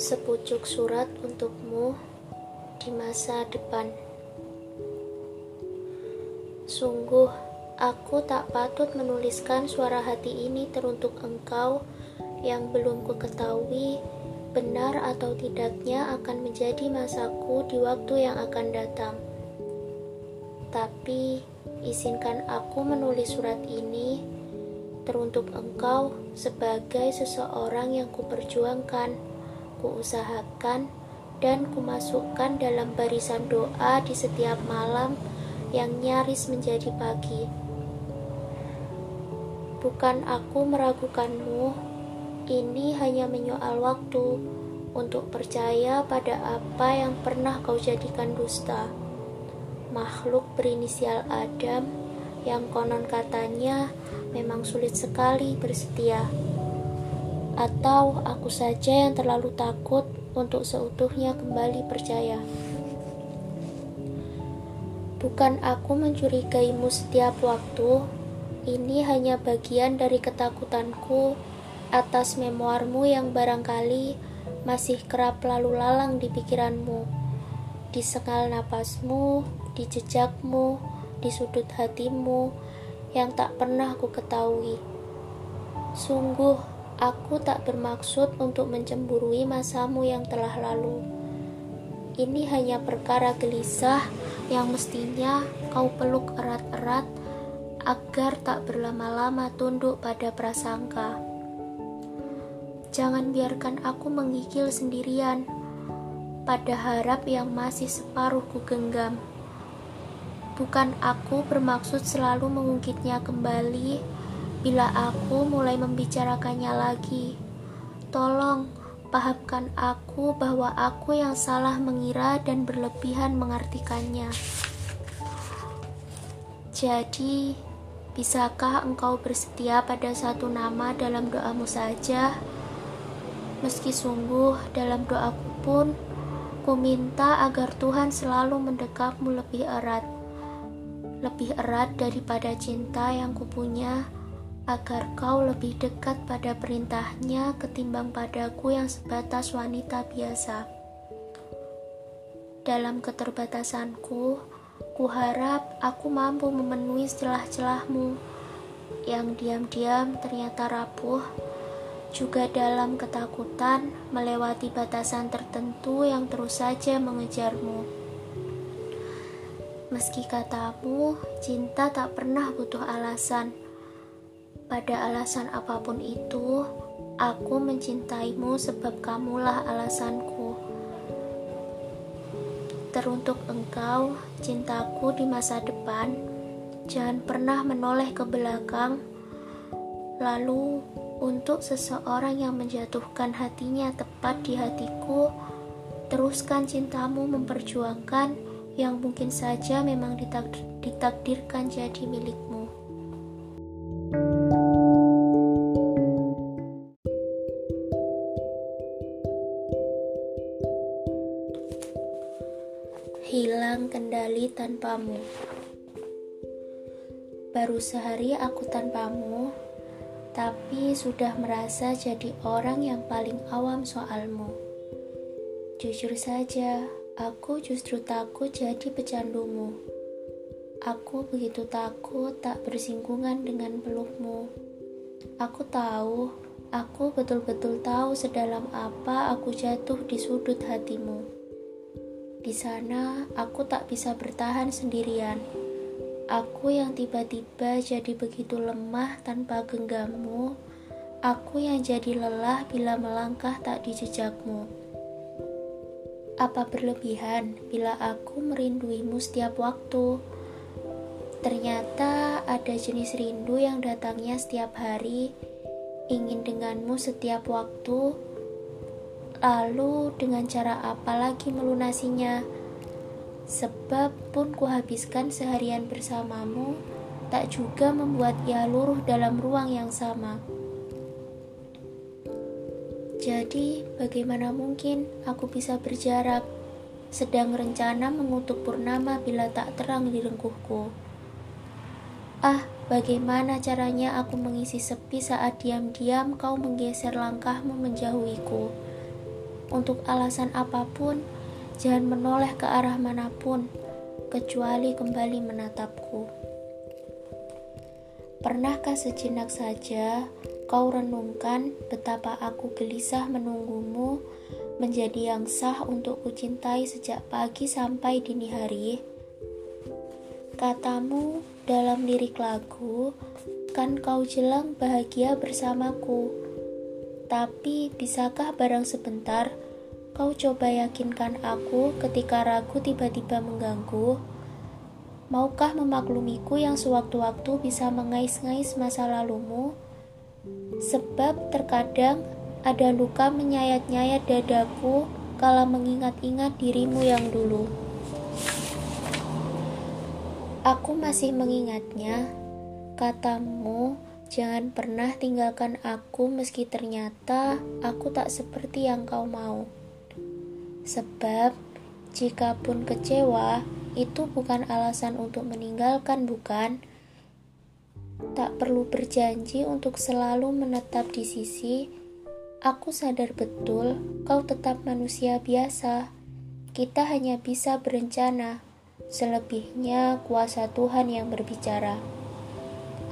Sepucuk surat untukmu di masa depan. Sungguh, aku tak patut menuliskan suara hati ini teruntuk engkau yang belum ku ketahui benar atau tidaknya akan menjadi masaku di waktu yang akan datang. Tapi, izinkan aku menulis surat ini teruntuk engkau sebagai seseorang yang kuperjuangkan, kuusahakan, dan kumasukkan dalam barisan doa di setiap malam yang nyaris menjadi pagi. Bukan aku meragukanmu, ini hanya menyoal waktu untuk percaya pada apa yang pernah kau jadikan dusta. Makhluk berinisial Adam yang konon katanya memang sulit sekali bersetia. Atau aku saja yang terlalu takut untuk seutuhnya kembali percaya. Bukan aku mencurigaimu setiap waktu, ini hanya bagian dari ketakutanku atas memoarmu yang barangkali masih kerap lalu lalang di pikiranmu, di sengal napasmu, di jejakmu, di sudut hatimu, yang tak pernah ku ketahui. Sungguh, aku tak bermaksud untuk mencemburui masamu yang telah lalu. Ini hanya perkara gelisah yang mestinya kau peluk erat-erat agar tak berlama-lama tunduk pada prasangka. Jangan biarkan aku menggigil sendirian pada harap yang masih separuh ku genggam. Bukan aku bermaksud selalu mengungkitnya kembali bila aku mulai membicarakannya lagi. Tolong, pahamkan aku bahwa aku yang salah mengira dan berlebihan mengartikannya. Jadi, bisakah engkau bersetia pada satu nama dalam doamu saja? Meski sungguh dalam doaku pun, ku minta agar Tuhan selalu mendekapmu lebih erat lebih erat daripada cinta yang kupunya, agar kau lebih dekat pada perintahnya ketimbang padaku yang sebatas wanita biasa. Dalam keterbatasanku, kuharap aku mampu memenuhi celah-celahmu yang diam-diam ternyata rapuh, juga dalam ketakutan melewati batasan tertentu yang terus saja mengejarmu. Meski katamu, cinta tak pernah butuh alasan. Pada alasan apa pun itu, aku mencintaimu sebab kamulah alasanku. Teruntuk engkau, cintaku di masa depan, jangan pernah menoleh ke belakang. Lalu, untuk seseorang yang menjatuhkan hatinya tepat di hatiku, teruskan cintamu memperjuangkan yang mungkin saja memang ditakdir, ditakdirkan jadi milikmu. Hilang kendali tanpamu. Baru sehari aku tanpamu, tapi sudah merasa jadi orang yang paling awam soalmu. Jujur saja, Aku justru takut jadi pecandumu. Aku begitu takut tak bersinggungan dengan pelukmu. Aku tahu, aku betul-betul tahu sedalam apa aku jatuh di sudut hatimu. Di sana, aku tak bisa bertahan sendirian. Aku yang tiba-tiba jadi begitu lemah tanpa genggammu. Aku yang jadi lelah bila melangkah tak di jejakmu. Apa berlebihan bila aku merinduimu setiap waktu? Ternyata ada jenis rindu yang datangnya setiap hari, ingin denganmu setiap waktu. Lalu dengan cara apa lagi melunasinya? Sebab pun kuhabiskan seharian bersamamu, tak juga membuat ia luruh dalam ruang yang sama. Jadi, bagaimana mungkin aku bisa berjarak, sedang rencana mengutuk purnama bila tak terang di rengkuhku? Ah, bagaimana caranya aku mengisi sepi saat diam-diam kau menggeser langkahmu menjauhiku? untuk alasan apa pun, jangan menoleh ke arah mana pun, kecuali kembali menatapku. Pernahkah sejenak saja kau renungkan betapa aku gelisah menunggumu menjadi yang sah untuk kucintai sejak pagi sampai dini hari? Katamu dalam lirik lagu, kan kau jelang bahagia bersamaku. Tapi bisakah barang sebentar kau coba yakinkan aku ketika ragu tiba-tiba mengganggu? Maukah memaklumiku yang sewaktu-waktu bisa mengais-ngais masa lalumu? Sebab terkadang ada luka menyayat-nyayat dadaku kala mengingat-ingat dirimu yang dulu. Aku masih mengingatnya, katamu, jangan pernah tinggalkan aku meski ternyata aku tak seperti yang kau mau. Sebab, jika pun kecewa, itu bukan alasan untuk meninggalkan, bukan? Tak perlu berjanji untuk selalu menetap di sisi. Aku sadar betul kau tetap manusia biasa. Kita hanya bisa berencana Selebihnya kuasa Tuhan yang berbicara.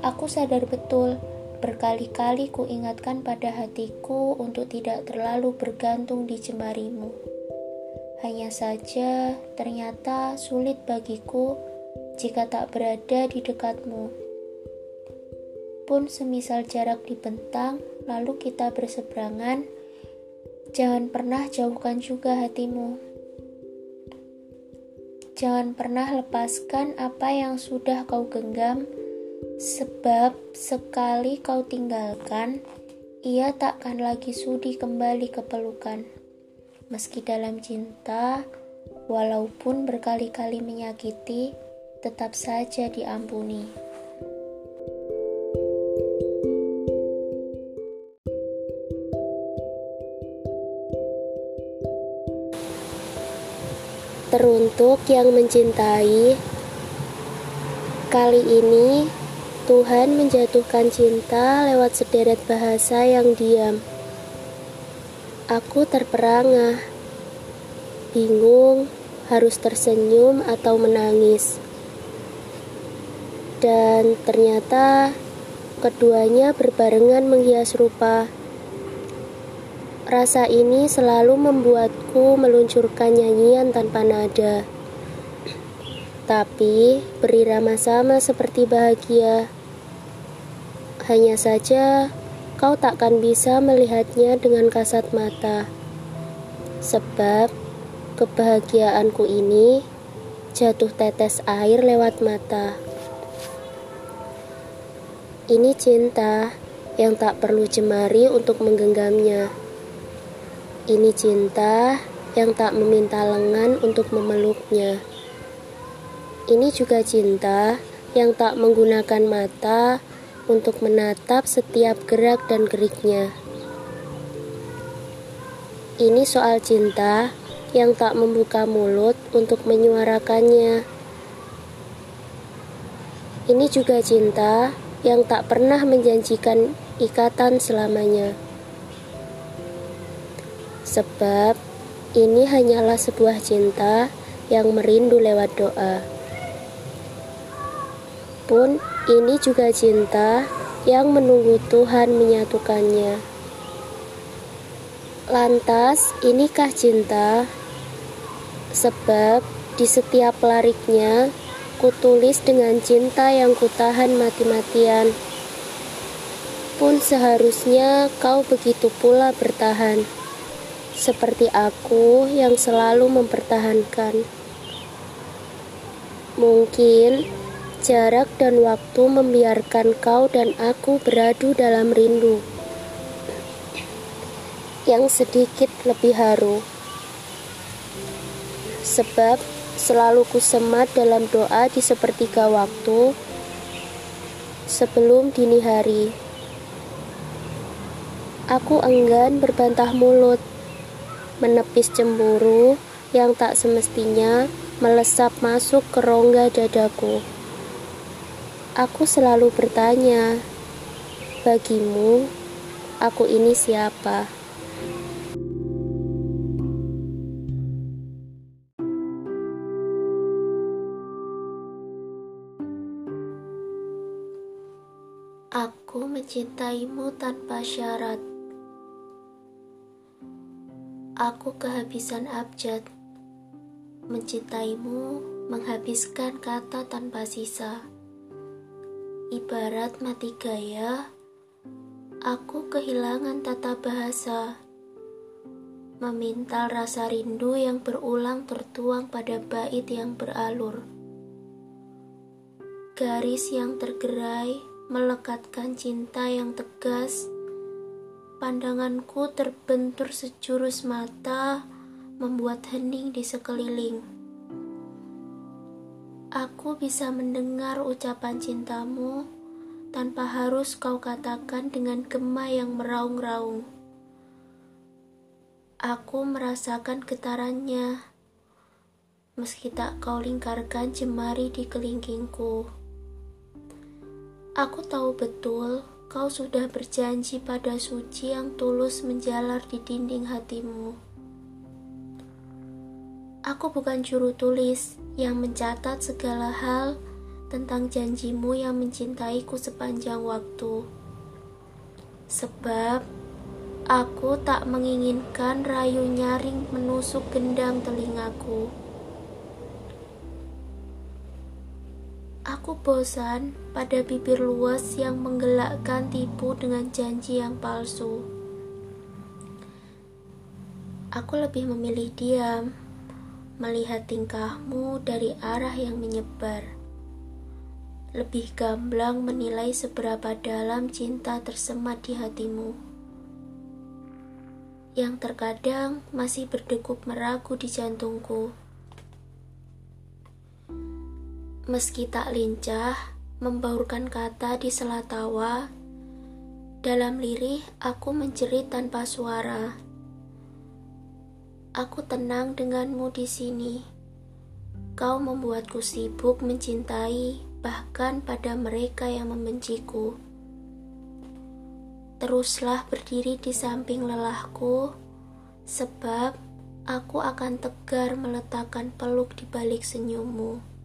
Aku sadar betul, berkali-kali ku ingatkan pada hatiku untuk tidak terlalu bergantung di jemarimu. Hanya saja, ternyata sulit bagiku jika tak berada di dekatmu. Pun semisal jarak dibentang, lalu kita berseberangan, jangan pernah jauhkan juga hatimu. Jangan pernah lepaskan apa yang sudah kau genggam, sebab sekali kau tinggalkan, ia takkan lagi sudi kembali ke pelukan. Meski dalam cinta, walaupun berkali-kali menyakiti, tetap saja diampuni. Teruntuk yang mencintai, kali ini Tuhan menjatuhkan cinta lewat sederet bahasa yang diam. Aku terperangah, bingung harus tersenyum atau menangis. Dan ternyata keduanya berbarengan menghias rupa. Rasa ini selalu membuatku meluncurkan nyanyian tanpa nada. Tapi berirama sama seperti bahagia. Hanya saja kau takkan bisa melihatnya dengan kasat mata. Sebab kebahagiaanku ini jatuh tetes air lewat mata. Ini cinta yang tak perlu jemari untuk menggenggamnya. Ini cinta yang tak meminta lengan untuk memeluknya. Ini juga cinta yang tak menggunakan mata untuk menatap setiap gerak dan geriknya. Ini soal cinta yang tak membuka mulut untuk menyuarakannya. Ini juga cinta yang tak pernah menjanjikan ikatan selamanya sebab ini hanyalah sebuah cinta yang merindu lewat doa. Pun ini juga cinta yang menunggu Tuhan menyatukannya. Lantas, inikah cinta? Sebab di setiap lariknya, kutulis dengan cinta yang kutahan mati-matian. Pun seharusnya kau begitu pula bertahan seperti aku yang selalu mempertahankan. Mungkin jarak dan waktu membiarkan kau dan aku beradu dalam rindu yang sedikit lebih haru. Sebab selalu kusemat dalam doa di sepertiga waktu sebelum dini hari. Aku enggan berbantah mulut menepis cemburu yang tak semestinya melesap masuk ke rongga dadaku. Aku selalu bertanya, bagimu, aku ini siapa? Aku mencintaimu tanpa syarat. Aku kehabisan abjad. Mencintaimu menghabiskan kata tanpa sisa. Ibarat mati gaya, aku kehilangan tata bahasa. Memintal rasa rindu yang berulang tertuang pada bait yang beralur. Garis yang tergerai melekatkan cinta yang tegas. Pandanganku terbentur sejurus mata, membuat hening di sekeliling. Aku bisa mendengar ucapan cintamu tanpa harus kau katakan dengan gema yang meraung-raung. Aku merasakan getarannya, meski tak kau lingkarkan jemari di kelingkingku. Aku tahu betul kau sudah berjanji pada suci yang tulus menjalar di dinding hatimu. Aku bukan juru tulis yang mencatat segala hal tentang janjimu yang mencintaiku sepanjang waktu. Sebab aku tak menginginkan rayu nyaring menusuk gendam telingaku. Aku bosan pada bibir luas yang menggelakkan tipu dengan janji yang palsu. Aku lebih memilih diam, melihat tingkahmu dari arah yang menyebar. Lebih gamblang menilai seberapa dalam cinta tersemat di hatimu. Yang terkadang masih berdegup meragu di jantungku. Meski tak lincah, membaurkan kata di sela tawa, dalam lirih aku menjerit tanpa suara. Aku tenang denganmu di sini. Kau membuatku sibuk mencintai, bahkan pada mereka yang membenciku. Teruslah berdiri di samping lelahku, sebab aku akan tegar meletakkan peluk di balik senyummu.